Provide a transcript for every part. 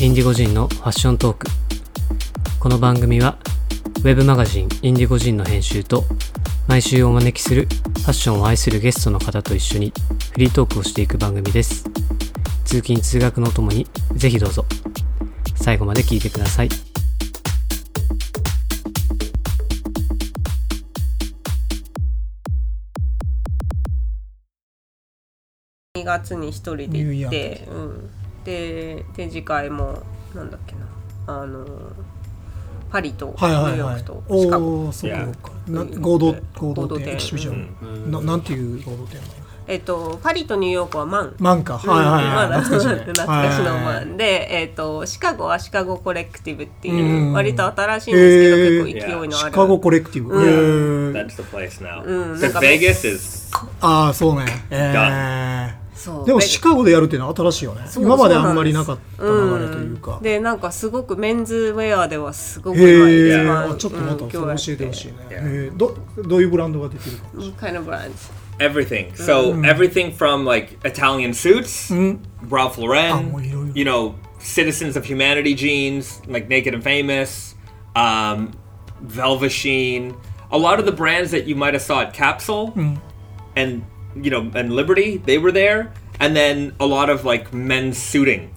インディゴジンのファッショントーク。この番組はウェブマガジンインディゴジンの編集と毎週お招きするファッションを愛するゲストの方と一緒にフリートークをしていく番組です。通勤通学のともにぜひどうぞ。最後まで聞いてください。2月に一人で行って、うん、で展示会もなんだっけな。あのパリとニはいはいはい。ューヨークとシカゴ、おおそうか。Yeah. そうかなうん合同合合同店同店エキシビジョンななんていう合同店なの？えっとパリとニューヨークはマンマンかはいはいはい。まだ懐かしいね。懐かしのマはいはいはい。ンで、えっとシカゴはシカゴコレクティブっていう、うん。割と新しいんですけど、結構勢いのある。シカゴコレクティブ。うん。That's the place now. Mm, Because like a- Vegas is ああそうね。えーでもシカゴでやるっていうのは新しいよね今まであんまりなかった流れというかでなんかすごくメンズウェアではすごくへ今ちょっとまたうん教えてほしいね今日やってへーどどういうブランドが出てるか kind of brands everything. So everything from like Italian suits, Ralph Ah, Lauren, well, you know- Citizens of Humanity jeans, like Naked and Famous, um, Velveteen. A lot of the brands that you might have saw at Capsule and you know and Liberty, they were there, and then a lot of like men's suiting.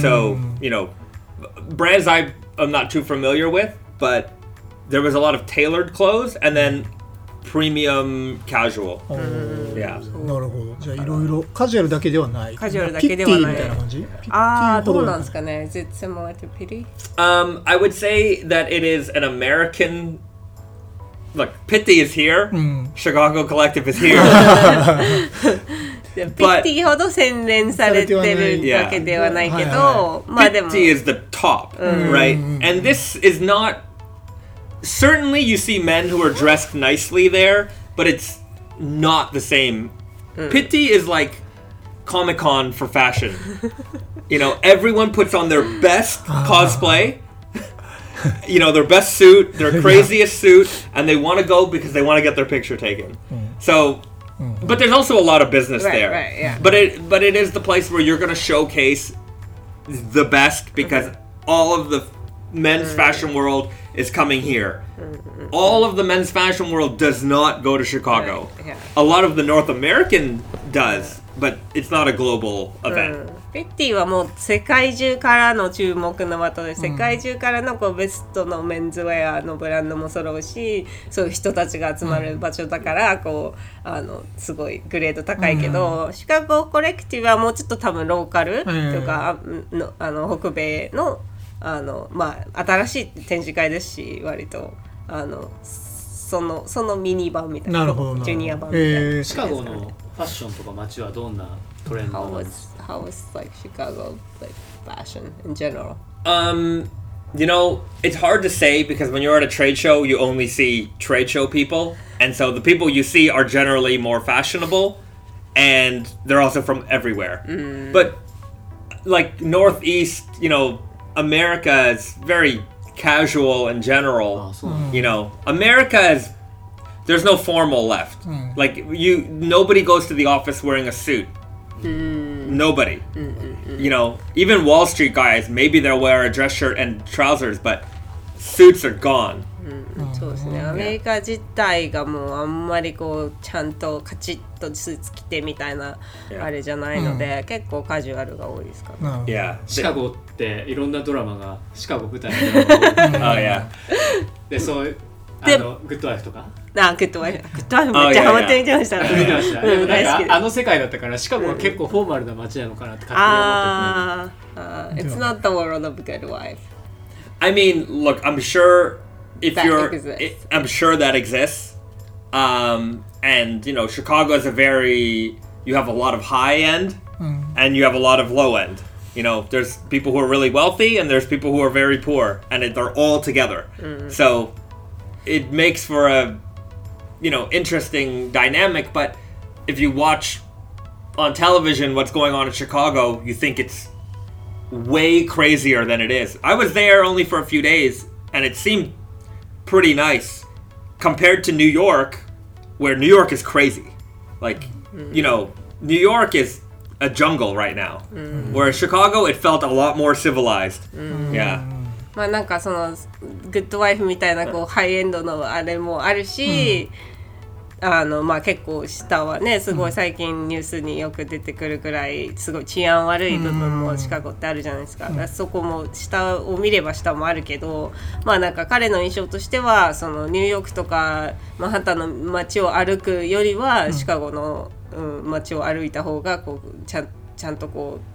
So you know, brands I am not too familiar with, but there was a lot of tailored clothes, and then premium casual. Yeah. なるほどじゃあいろいろカジュアルだけではないカジュアルだけではないピッティみたいな感じピッティああどうほどなんですかね Is it similar to Pity? Um, I would say that it is an American. Look, Pitti is here. Chicago Collective is here. でピッティほど洗練されてるわけではないけど、まあでも Pitti is the top, right? And this is not. Certainly, you see men who are dressed nicely there, but it's not the same. Pitti is like Comic Con for fashion. you know, everyone puts on their best cosplay. you know, their best suit, their craziest suit, and they want to go because they want to get their picture taken. Mm. So, mm. but there's also a lot of business Right, there. right, yeah. But it, but it is the place where you're going to showcase the best because mm-hmm. all of the men's mm. fashion world is coming mm-hmm. here. Mm-hmm. All of the men's fashion world does not go to Chicago. Right, yeah. A lot of the North American does, but it's not a global event. ペッティはもう世界中からの注目の的で世界中からのこうベストのメンズウェアのブランドも揃うしそういう人たちが集まる場所だからこうあのすごいグレード高いけど、シカゴコレクティブはもうちょっと多分ローカルというか、あのあの北米のあの、まあ、新しい展示会ですし割とあのそのそのミニ版みたいな。なるほどなるほど。ジュニア版みたいな。えーシカゴのファッションとか街はどんな How was how was like Chicago like fashion in general? Um, you know, it's hard to say because when you're at a trade show, you only see trade show people, and so the people you see are generally more fashionable, and they're also from everywhere. Mm. But like Northeast, you know, America is very casual in general. Awesome. Hmm. You know, America is there's no formal left. Mm. Like you, nobody goes to the office wearing a suit. Nobody. You know, even Wall Street guys, maybe they'll wear a dress shirt and trousers, but suits are gone. そうですね。アメリカ自体がもうあんまりこうちゃんとカチッとスーツ着てみたいな Yeah. あれじゃないので、結構カジュアルが多いですかね。なるほど Yeah. シカゴっていろんなドラマがシカゴ舞台のドラマが多い Oh yeah. でそうあのグッドワイフとか？あグッドワイフ。グッドワイフめっちゃハマって見てました。見てました。でもなんかあの世界だったからシカゴは結構フォーマルな街なのかなって勝手に思ってて It's not the world of good wife I mean look I'm sure if you're I'm sure that exists. Um and you know Chicago is a very you have a lot of high end hmm. and you have a lot of low end. You know there's people who are really wealthy and there's people who are very poor and they're all together. Hmm. So it makes for a, you know, interesting dynamic. But if you watch on television what's going on in Chicago, you think it's way crazier than it is. I was there only for a few days, and it seemed pretty nice compared to New York, where New York is crazy. Like, you know, New York is a jungle right now. Mm. Whereas Chicago, it felt a lot more civilized. Mm. Yeah. まあなんかそのグッドワイフみたいなこうハイエンドのあれもあるし、あのまあ結構下はねすごい最近ニュースによく出てくるくらいすごい治安悪い部分もシカゴってあるじゃないですか,、だからそこも下を見れば下もあるけどまあなんか彼の印象としてはそのニューヨークとかマンハッタンの街を歩くよりはシカゴの、うん、街を歩いた方がこうちゃんちゃんとこう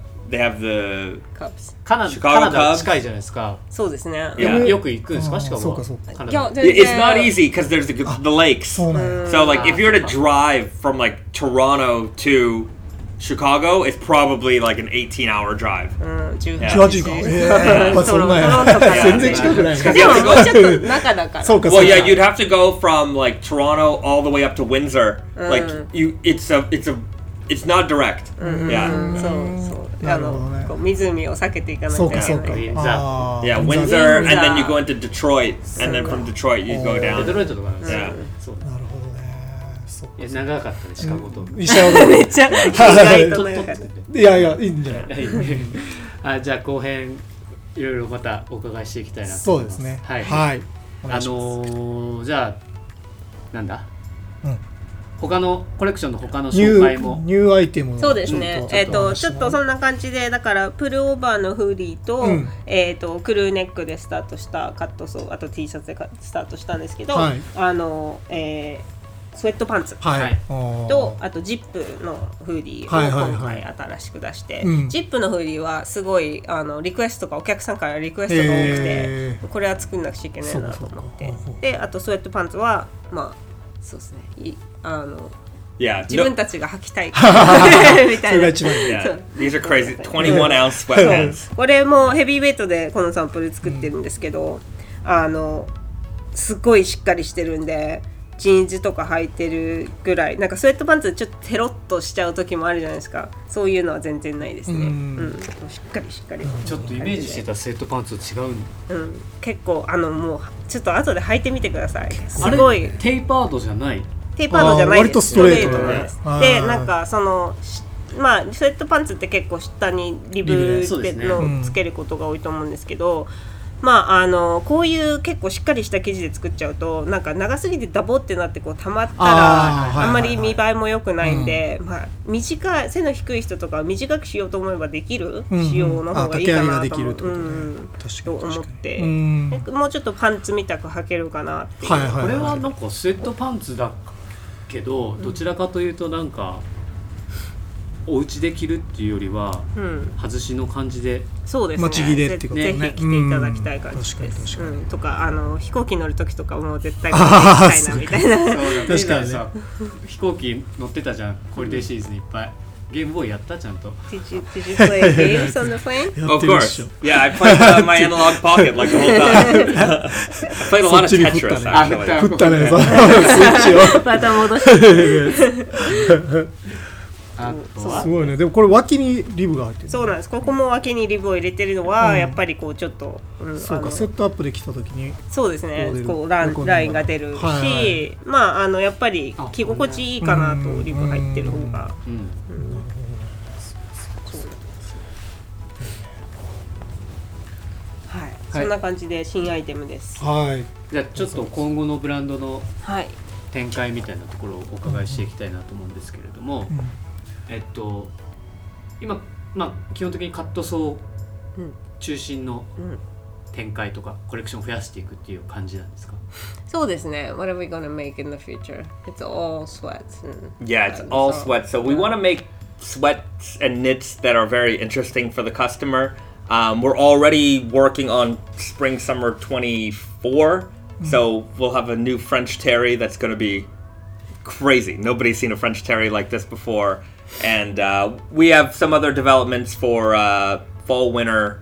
they have the Cubs カナ Chicago カナダ Cubs 近いじゃないですかそうですね。 Yeah. よく行くんですかあーシカゴはそうかそうかいやカナダ全然 It's not easy because there's the, the lakes. そうなんや So like if you were to drive from like Toronto to Chicago, it's probably like an 18-hour drive. うん、18 18時間ええやっぱそんなんやトロントから全然近くないねでももうちょっと中だから。そうか Well, そうか yeah, you'd have to go from like Toronto all the way up to Windsor. Like you, it's a, it's a, it's not direct. Yeah, そうそう。 あなるほどね。のこう湖を避けていかないというけそかそうかない。ウィンザーあー。Yeah, ウィン Windsor, ザー and then you go into Detroit, and then from Detroit you go デ down. トロイトとかなんですよ Yeah. そうなるほどね。そういや長かったねシカゴとめっちゃ意外と長かった。いやいやいいんじゃない。あじゃあ後編いろいろまたお伺いしていきたいなとそ思います。うですね。はい、はい。あのー、じゃあなんだ、うん他のコレクションの他のニュー紹介も。ニューアイテムをそうですね。えっ、とちょっとそんんな感じでだからプルオーバーのフーディーと、うん。えっ、とクルーネックでスタートしたカットソーあと T シャツでかスタートしたんですけど、はい。あの、えースウェットパンツ。はい、とあとジップのフーディーを今はい回新しく出して、うん。ジップのフーディーはすごいあのリクエストがお客さんからリクエストが多くてへー。これは作んなくちゃいけないなと思って。であとスウェットパンツはまあそうですねいあの Yeah, 自 no- 分たちが履きたい みたいなそれが一番いい yeah. These are crazy. 21 ounce sweatpants. これもヘビーウェイトでこのサンプル作ってるんですけど、あのすっごいしっかりしてるんでジーンズとか履いてるぐらいなんかスウェットパンツちょっとテロッとしちゃう時もあるじゃないですか。そういうのは全然ないですね、ううん。んしっかりしっかり、ちょっとイメージしてたスウェットパンツと違う。うん、結構あのもうちょっと後で履いてみてください。すあれごい。テイパードじゃない？テーパードじゃないです。ストレートです。あー。でなんかそのしまあスウェットパンツって結構下にリブのうん。つけることが多いと思うんですけど、まああのこういう結構しっかりした生地で作っちゃうとなんか長すぎてダボってなってこう溜まったらあんまりはいはい見栄えも良くないんで、まあ短い背の低い人とかは短くしようと思えばできるうんうん。仕様の方がいいかなと思う。ん。と思って、うん。でもうちょっとパンツみたく履けるかなっていう。はいはい。これはなんかスウェットパンツだけどどちらかというとなんかお家で着るっていうよりはうん。外しの感じで。そうですね。まあちぎれってことね。ぜひ来ていただきたい感じです。うん確かに確かに。うん。とかあの飛行機乗る時とかも絶対来あーていきたいなみたいな。そうだ。確かに飛行機乗ってたじゃん。ホリデーシーズンいっぱい。ゲームボーイやったちゃんと。Did you did you play games on the plane? やっ Of course. ょ Yeah, I played uh, my analog pocket like the whole time. I played a lot of Tetris. 振ったね。そのスイッチを。また戻して。すごいね。でもこれ脇にリブが入ってる。そうなんです。ここも脇にリブを入れてるのは、うん。やっぱりこうちょっと、うんそうか。セットアップで来た時に。そうですね。こうランラインが出るし、はいはいまああのやっぱりあ着心地いいかなとうんリブ入ってる方が。うん。はい、そんな感じで新アイテムです。はい。じゃあちょっと今後のブランドのはい。展開みたいなところをお伺いしていきたいなと思うんですけれども、うんえっと今まあ基本的にカットソーうん中心のうん展開とかコレクションを増やしていくっていう感じなんですかそうですね。What are we gonna make in the future? It's all sweats. and- Yeah, it's and all so- sweat. So we want to make sweats and knits that are very interesting for the customer. Um, we're already working on spring summer 24. So we'll have a new French terry that's going to be crazy. Nobody's seen a French terry like this before, and uh, we have some other developments for uh, fall winter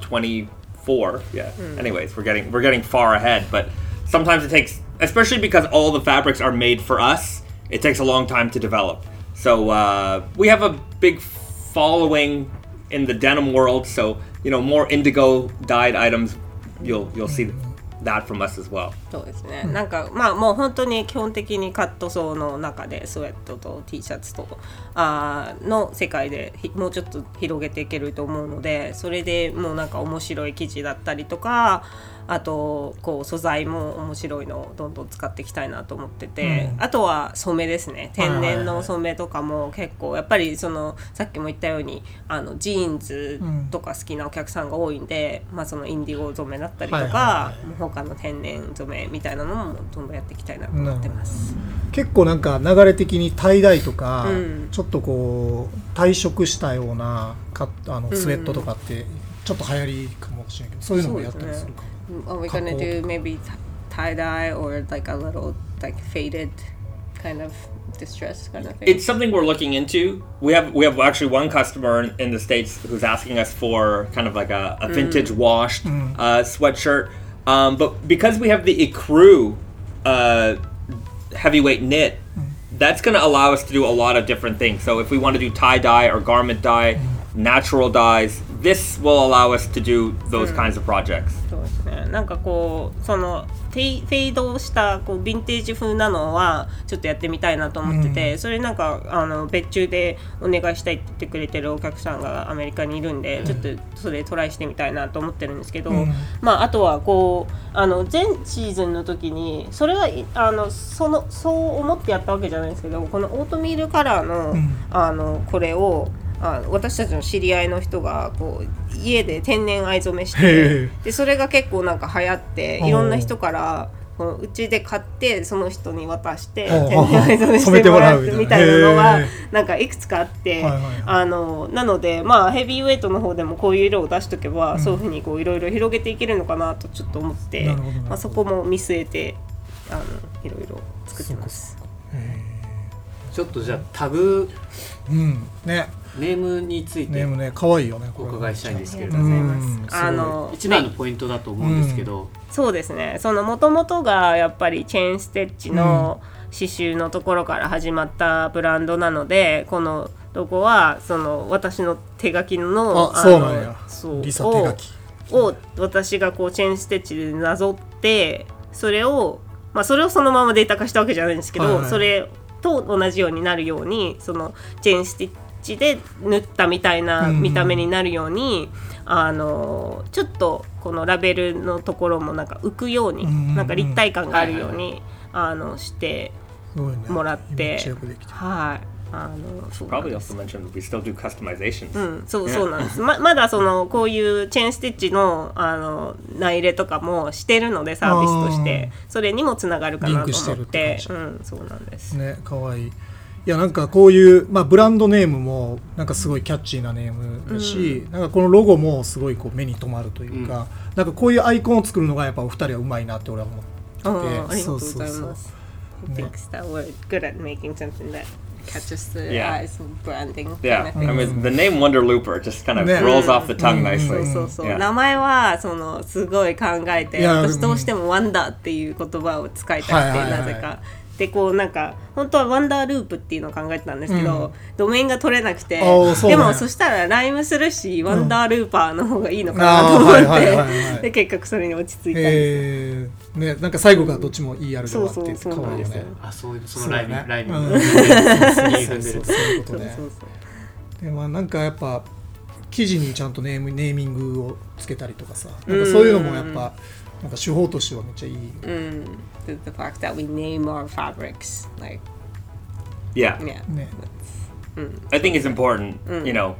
24. Yeah. Anyways, we're getting we're getting far ahead, but sometimes it takes, especially because all the fabrics are made for us. It takes a long time to develop. So uh, we have a big following in the denim world. So you know, more indigo dyed items, you'll you'll see that from us as well. そうですね、なんかまあもう本当に基本的にカットソーの中でスウェットと T シャツとあの世界でもうちょっと広げていけると思うのでそれでもうなんか面白い記事だったりとかあとこう素材も面白いのをどんどん使っていきたいなと思ってて、あとは染めですね。天然の染めとかも結構やっぱりそのさっきも言ったようにあのジーンズとか好きなお客さんが多いんで、まあそのインディゴ染めだったりとか、はいはい。はいもう他の天然染めみたいなのもどんどんやっていきたいなと思ってます。結構なんか流れ的にタイダイとか、うん。ちょっとこう退色したようなかあのスウェットとかってちょっと流行りかもしれないけどそういうのもやったりするかも。Are we gonna do maybe tie dye or like a little like faded kind of distress kind of thing? It's something we're looking into. We have we have actually one customer in, in the states who's asking us for kind of like a, a vintage washed uh, sweatshirt. Um, but because we have the Ecru uh, heavyweight knit, that's going to allow us to do a lot of different things. So if we want to do tie dye or garment dye, natural dyes, this will allow us to do those kinds of projects. そうですね。なんかこうそのフェイフェードしたこうヴィンテージ風なのはちょっとやってみたいなと思ってて、それなんかあの別注でお願いしたいって言ってくれてるお客さんがアメリカにいるんで、ちょっとそれトライしてみたいなと思ってるんですけど、まああとはこうあの前シーズンの時にそれはいあのそのそう思ってやったわけじゃないんですけど、このオートミールカラーの、あのこれをあ私たちの知り合いの人がこう家で天然藍染めしへてえ。でそれが結構なんか流行っていろんな人からうちで買ってその人に渡して天然藍染めしてもらうみたいなのはへなんかいくつかあってあのなのでまあヘビーウェイトの方でもこういう色を出しとけばそういうふうにこういろいろ広げていけるのかなとちょっと思ってまあそこも見据えてあのいろいろ作ってます。ちょっとじゃあタグうんね。ネームについてネームね可愛いよねお伺いしたいんですけれども。あの一番のポイントだと思うんですけど、そうですね。そのもともとがやっぱりチェーンステッチの刺繍のところから始まったブランドなのでこのロゴはその私の手書きのあそうなんや。のそうリサ手書き。をを私がこうチェーンステッチでなぞってそれをまあそれをそのままデータ化したわけじゃないんですけど、はいはい。それと同じようになるようにそのチェーンステッチで縫ったみたいな見た目になるように、あのちょっとこのラベルのところもなんか浮くように、うんうんうん。なんか立体感があるように、あのしてもらってはいあのそうなん Probably です。Also mentioned we still do customizations. うん、そうそうなんです。ままだそのこういうチェーンステッチのあの内入れとかもしてるのでサービスとして。それにもつながるかなとリンクして思っるっててうんそうなんです、ね可愛い。いやなんかこういう、まあ、ブランドネームもなんかすごいキャッチーなネームだし、なんかこのロゴもすごいこう目に留まるというか、なんかこういうアイコンを作るのがやっぱお二人はうまいなって俺は思ってて。あありがとうございそうそうますね Thanks that we're good at making something that catches the Yeah. eyes of branding Yeah, kind of thing. I mean the name Wonder Looper just kind of Yeah. rolls off the tongue うん nicely. そうそうそう、Yeah. 名前はそのすごい考えて私どうしても「ワンダー」っていう言葉を使いたくて、はいはいはいなぜか。でこうなんか本当はワンダーループっていうのを考えてたんですけど、ドメインが取れなくて。あーそうなんやでもそしたらライムするし、ワンダールーパーの方がいいのかなと思っあーはいはいはいはい。て で結局それに落ち着いたんです、えー、ねなんか最後がどっちも ER で終わっててそうそうそう可愛いよ。ね。あそういうそのライブ、そうだね。ライブうん。に踏んでるとそういうことね。そうそうそうでまあなんかやっぱ記事にちゃんとネームネーミングをつけたりとかさ。なんかそういうのもやっぱなんか手法としてはめっちゃいい、うん the, the fact that we name our fabrics like Yeah. yeah ね I think it's important. You know,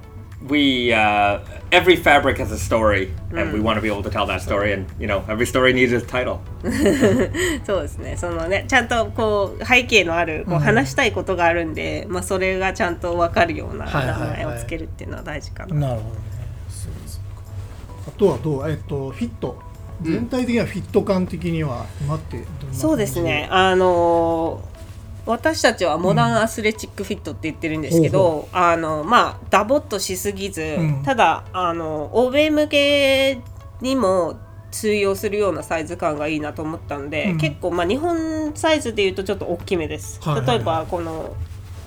we uh, every fabric has a story, and we want to be able to tell that story. And you know, every story needs a title. そうですねそのねちゃんとこう背景のあるこう話したいことがあるんで、まあ、それがちゃんと分かるようなはい名はいはい前をつけるっていうのは大事かな、なるほどねそうそうかあとはどうえっとフィット全体的にはフィット感的には今ってそうですね。あの私たちはモダンアスレチックフィットって言ってるんですけど、ほあのまあダボっとしすぎず、うん。ただあの欧米向けにも通用するようなサイズ感がいいなと思ったんで、うん。結構まあ日本サイズでいうとちょっと大きめです、はいはいはい。例えばこの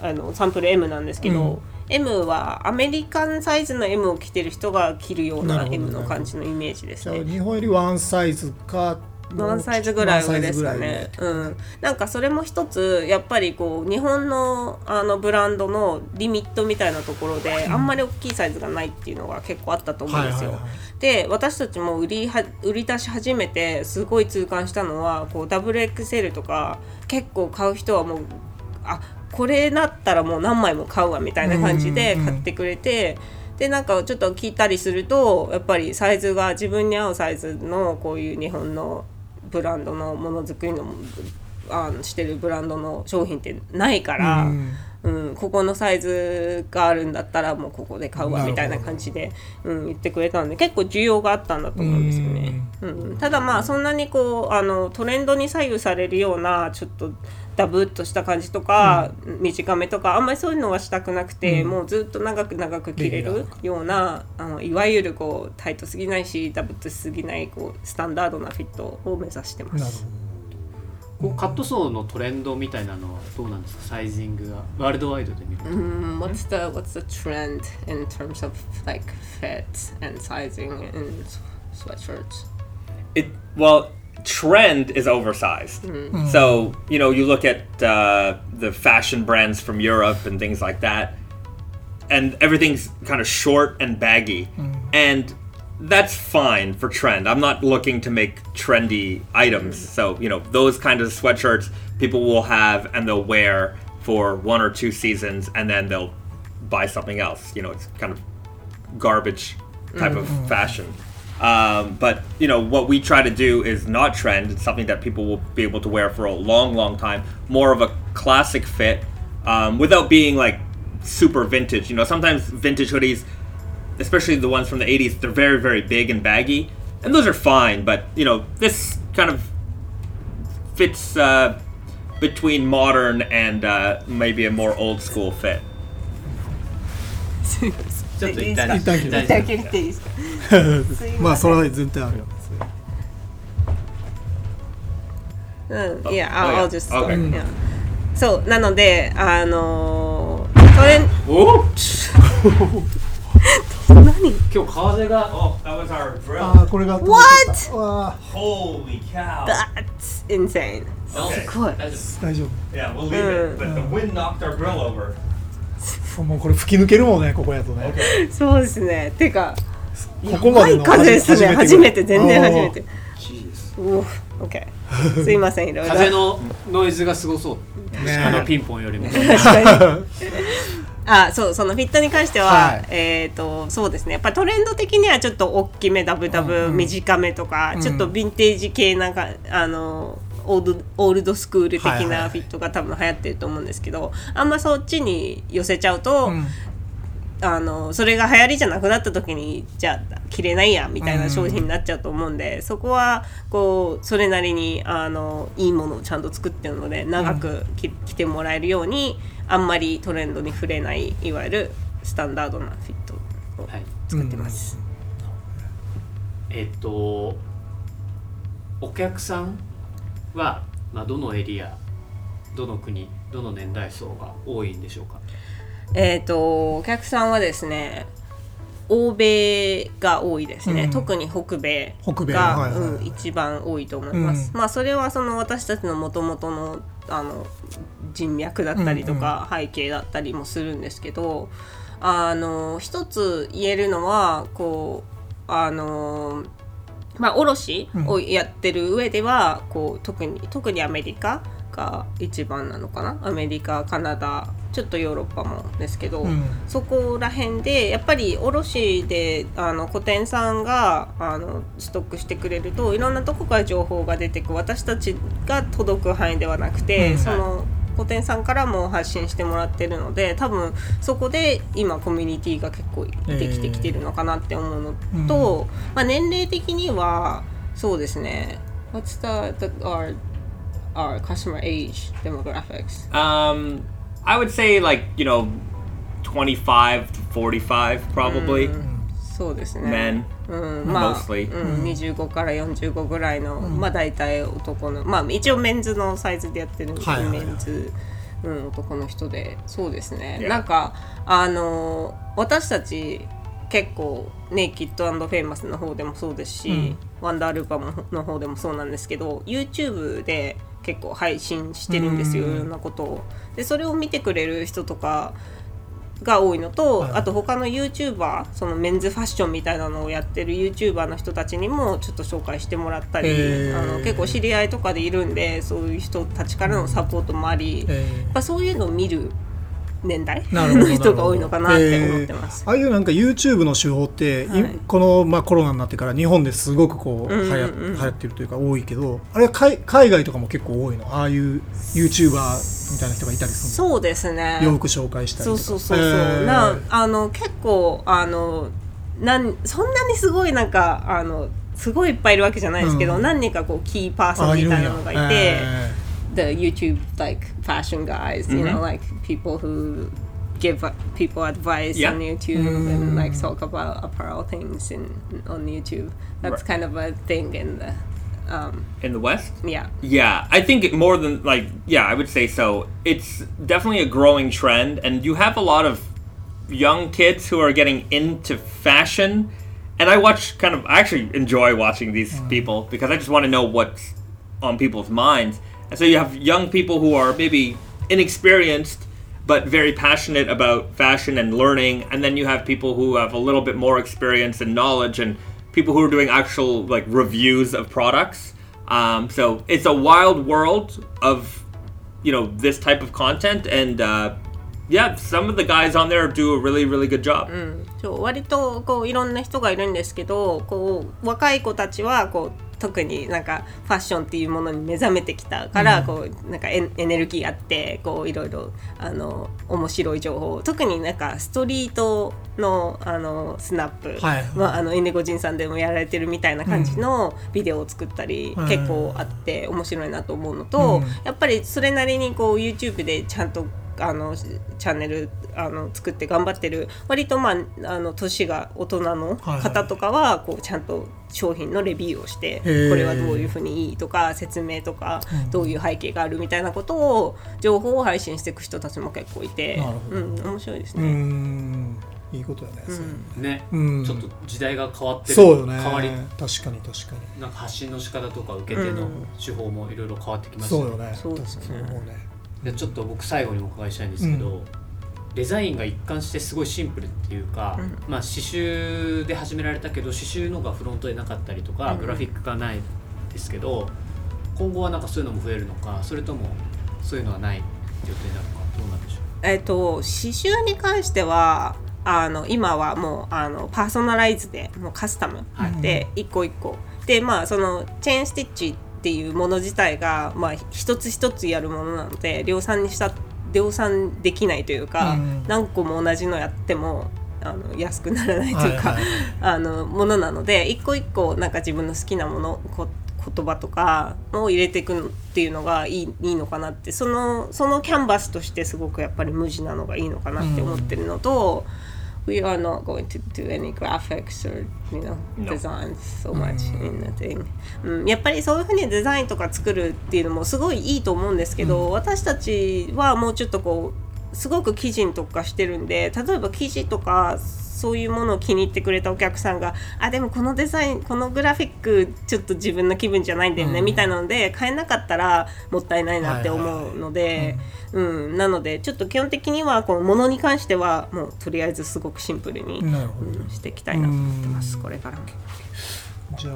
あのサンプル M なんですけど、うん M はアメリカンサイズの M を着てる人が着るような M の感じのイメージですね。日本よりワンサイズかワンサイズぐらい上ですかね。うん、なんかそれも一つやっぱりこう日本のあのブランドのリミットみたいなところで、あんまり大きいサイズがないっていうのが結構あったと思うんですよ。で私たちも売りは売り出し始めてすごい痛感したのはこう WXL とか結構買う人はもうあこれだったらもう何枚も買うわみたいな感じでうんうんうん買ってくれて。でなんかちょっと聞いたりするとやっぱりサイズが自分に合うサイズのこういう日本のブランドのものづくりのあのしてるブランドの商品ってないから、うんうん、ここのサイズがあるんだったらもうここで買うわみたいな感じで、うん、言ってくれたんで結構需要があったんだと思うんですよね。うん、ただまあそんなにこうあのトレンドに左右されるようなちょっとダブっとした感じとか、短めとかあんまりそういうのはしたくなくて、うん。もうずっと長く長く着れるようなあのいわゆるこうタイトすぎないしダブっとしすぎないこうスタンダードなフィットを目指してます。こうカットソーのトレンドみたいなのはどうなんですか？サイジングがワールドワイドで見ると、Mm, what's the what's the trend in terms of like fit and sizing in sweatshirts? It well, trend is oversized. Mm-hmm. Mm. So you know, you look at uh, the fashion brands from Europe and things like that, and everything's kind of short and baggy, mm. and that's fine for trend. I'm not looking to make trendy items. Mm-hmm. So you know, those kind of sweatshirts people will have and they'll wear for one or two seasons, and then they'll buy something else. You know, it's kind of garbage type mm-hmm. of fashion. Um, but you know what we try to do is not trend. It's something that people will be able to wear for a long, long time. More of a classic fit, um, without being like super vintage. You know, sometimes vintage hoodies, especially the ones from the '80s, they're very, very big and baggy, and those are fine. But you know, this kind of fits uh, between modern and uh, maybe a more old school fit. ちょっと一旦いいですか一旦切る大丈夫切っていいですかまあそれは全然あるようん、いや、Oh, I'll, just Okay. stop. Yeah. そう、なので、あのー、トレンお何今日風が Oh, that was our drill. ああこれが What? わあ Holy cow! That's insane. Okay. すごい。大丈大丈 Yeah, we'll leave it. But the wind knocked our grill over. 夫もうこれ吹き抜けるもんねここやとね Okay. そうですね。てか、ここまでの風ですね。初めて、全然初めて。Jeez うお、OK。すいません、いろいろ。風のノイズがすごそうねあのピンポンよりも 確かにあそうそのフィットに関しては、はいえっ、とそうですねやっぱトレンド的にはちょっと大きめダブダブ短めとか、うんちょっとヴィンテージ系なかあのオールドオールドスクール的はいはいはない。フィットが多分流行ってると思うんですけど、あんまそっちに寄せちゃうと、うん。あのそれが流行りじゃなくなった時にじゃあ着れないやみたいな商品になっちゃうと思うんで、そこはこうそれなりにあのいいものをちゃんと作ってるので長く着,、着てもらえるようにあんまりトレンドに触れないいわゆるスタンダードなフィットをはい作ってます。えっとお客さんは、まあ、どのエリアどの国どの年代層が多いんでしょうか？えっ、とお客さんはですね欧米が多いですね、うん。特に北米北米が、一番多いと思います、うん。まあそれはその私たちのもともとのあの人脈だったりとか、背景だったりもするんですけどあの一つ言えるのはこうあのまあ卸をやってる上では、こう特に特にアメリカが一番なのかな？アメリカカナダちょっとヨーロッパもですけど、うん。そこら辺でやっぱり卸であの個店さんがあのストックしてくれるといろんなとこから情報が出てく私たちが届く範囲ではなくて、うん。その個店さんからも発信してもらってるので多分そこで今コミュニティが結構できてきてるのかなって思うのと、まあ、年齢的にはそうですね What's the, the our our customer age demographics? Um, I would say like you know, twenty five to forty five probably そうですね。men うん、まあ、mostly. うん、25から45ぐらいの、まあ大体男のまあ一応メンズのサイズでやってるんですけど、はいはいはい。メンズ、うん、男の人で。そうですね、Yeah. なんかあの私たち結構ネイキッドフェイマスの方でもそうですし、ワンダールーパーの方でもそうなんですけど YouTube で結構配信してるんですよ、うん。いろんなことを。でそれを見てくれる人とかが多いのと、はい。あと他の YouTuber そのメンズファッションみたいなのをやってる YouTuber の人たちにもちょっと紹介してもらったり、あの結構知り合いとかでいるんでそういう人たちからのサポートもあり、やえっぱそういうのを見る年代？の 人が多いのかなって思ってます。ああいうなんか YouTube の手法って、いはい。この、まあ、コロナになってから日本ですごくこう、うんうんうん。流行ってるというか多いけどあれは海海外とかも結構多いの？ああいう YouTuber みたいな人がいたりするそうですね。の洋服紹介したりとか。そうそうそうそう、えー。なあの結構あのなんそんなにすごいなんかあのすごいいっぱいいるわけじゃないですけど、うん。何人かこうキーパーソあンみたいなのがいて、え the YouTube like fashion guys, you know, like people who give uh, people advice Yeah. on YouTube and like talk about apparel things in on YouTube. That's Right. kind of a thing in the um in the West. yeah. Yeah, I think more than like yeah, I would say so. It's definitely a growing trend, and you have a lot of young kids who are getting into fashion. And I watch kind of I actually enjoy watching these people because I just want to know what's on people's minds. And so you have young people who are maybe inexperienced but very passionate about fashion and learning, and then you have people who have a little bit more experience and knowledge and people who are doing actual like reviews of products. Um, so it's a wild world of you know this type of content, and uh, yeah, some of the guys on there do a really really good job. そう割とこういろんな人がいるんですけどこう若い子たちはこう 特になんかファッションっていうものに目覚めてきたから、こうなんかエエネルギーあってこういろいろあの面白い情報特になんかストリートのあのスナップ、はい。まあ、あのインディゴジンさんでもやられてるみたいな感じのビデオを作ったり、うん。結構あって面白いなと思うのと、うん。やっぱりそれなりにこう YouTube でちゃんとあのチャンネルあの作って頑張ってる割とまああの年が大人の方とかはこうちゃんと商品のレビューをしてこれはどういうふうにいいとか説明とかどういう背景があるみたいなことを情報を配信していく人たちも結構いてうん、面白いですね。ん。いいことだね、それ。ね、うん。ちょっと時代が変わってる。そうよね。変わり確かに確かに。なんか発信の仕方とか受け手の手法もいろいろ変わってきますそうよね。そうですね。うねでちょっと僕最後にお伺いしたいんですけど、うデザインが一貫してすごいシンプルっていうか、まあ刺繍で始められたけど刺繍のがフロントでなかったりとか、グラフィックがないですけど今後はなんかそういうのも増えるのかそれともそういうのはない予定なのかどうなんでしょう？えっと刺繍に関してはあの今はもうあのパーソナライズでもうカスタムで一個一個。でまあそのチェーンステッチっていうもの自体がまあ一つ一つやるものなので量産にした量産できないというか、うん。何個も同じのやってもあの安くならないというか、はいはい。あのものなので一個一個なんか自分の好きなものこ言葉とかを入れていくっていうのがいいいいのかなってそのそのキャンバスとしてすごくやっぱり無地なのがいいのかなって思ってるのと、We are not going to do any graphics or you know No. designs so much in the thing、うん、やっぱりそういうふうにデザインとか作るっていうのもすごいいいと思うんですけど、私たちはもうちょっとこうすごく記事に特化してるんで例えば記事とかそういうものを気に入ってくれたお客さんがあでもこのデザインこのグラフィックちょっと自分の気分じゃないんだよね、うん。みたいなので買えなかったらもったいないなって思うので、うん。なのでちょっと基本的にはこのものに関してはもうとりあえずすごくシンプルに、うんしていきたいなと思ってますこれからも。じゃあ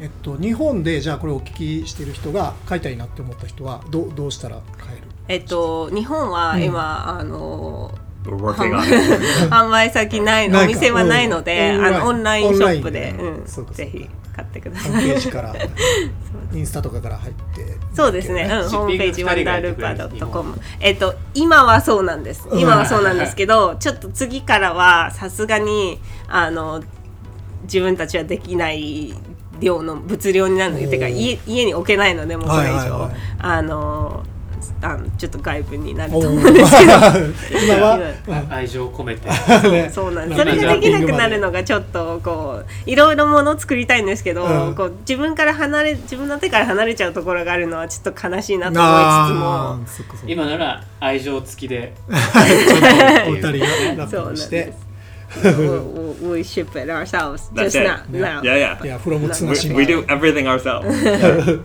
えっと日本でじゃあこれをお聞きしてる人が買いたいなって思った人はどうどうしたら買える？えっと、日本は今、あの We're working on it. 販売先ないないか。お店はないので、うん。あのオンラインショップで、ぜひ買ってくだホーさい。ムページから。インスタとかから入って。そうですね、うん、ホームページワンダールーパー .com えっと今はそうなんです。今はそうなんですけどちょっと次からはさすがにあの自分たちはできない量の物量になるのてか家家に置けないのでもうこれ以上、はいはいはい。あのあのちょっと外部になるとお思うんですけど。今は今愛情を込めてね。そうなんそれができなくなるのがちょっとこういろいろものを作りたいんですけど、うんこう自分から離れ自分の手から離れちゃうところがあるのはちょっと悲しいなと思いつつも。今なら愛情付きで。お二人がラップにして。そう we, we ship it ourselves That's just it. not now Yeah, yeah. いやフロムツナ We, シ we do everything ourselves.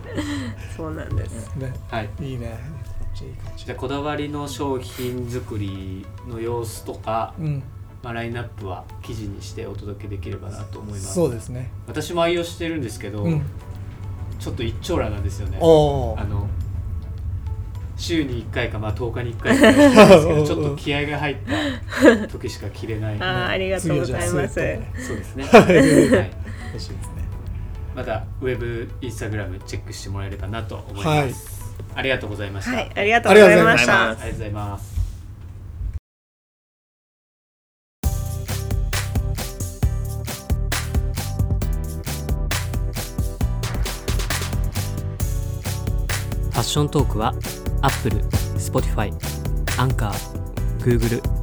そうなんですねはいいいねじじゃあこだわりの商品作りの様子とか、うん。まあ、ラインナップは記事にしてお届けできればなと思います。そうですね。私も愛用してるんですけど、うん。ちょっと一長羅なんですよね。おあの週に1回か、まあ、10日に1回かなんですけどちょっと気合が入った時しか着れない。あーありがとうございます。そうですね、はい、欲しいですね。またウェブインスタグラムチェックしてもらえればなと思います、ありがとうございました、はいありがとうございましありがとうございたまありがとうございますファッショントークは Apple、Spotify、Anchor、Google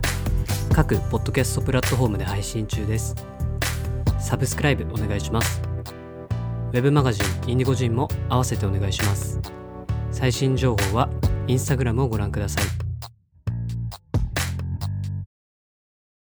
各ポッドキャストプラットフォームで配信中です。サブスクライブお願いします。ウェブマガジンインディゴジンも合わせてお願いします。最新情報は Instagram をご覧ください。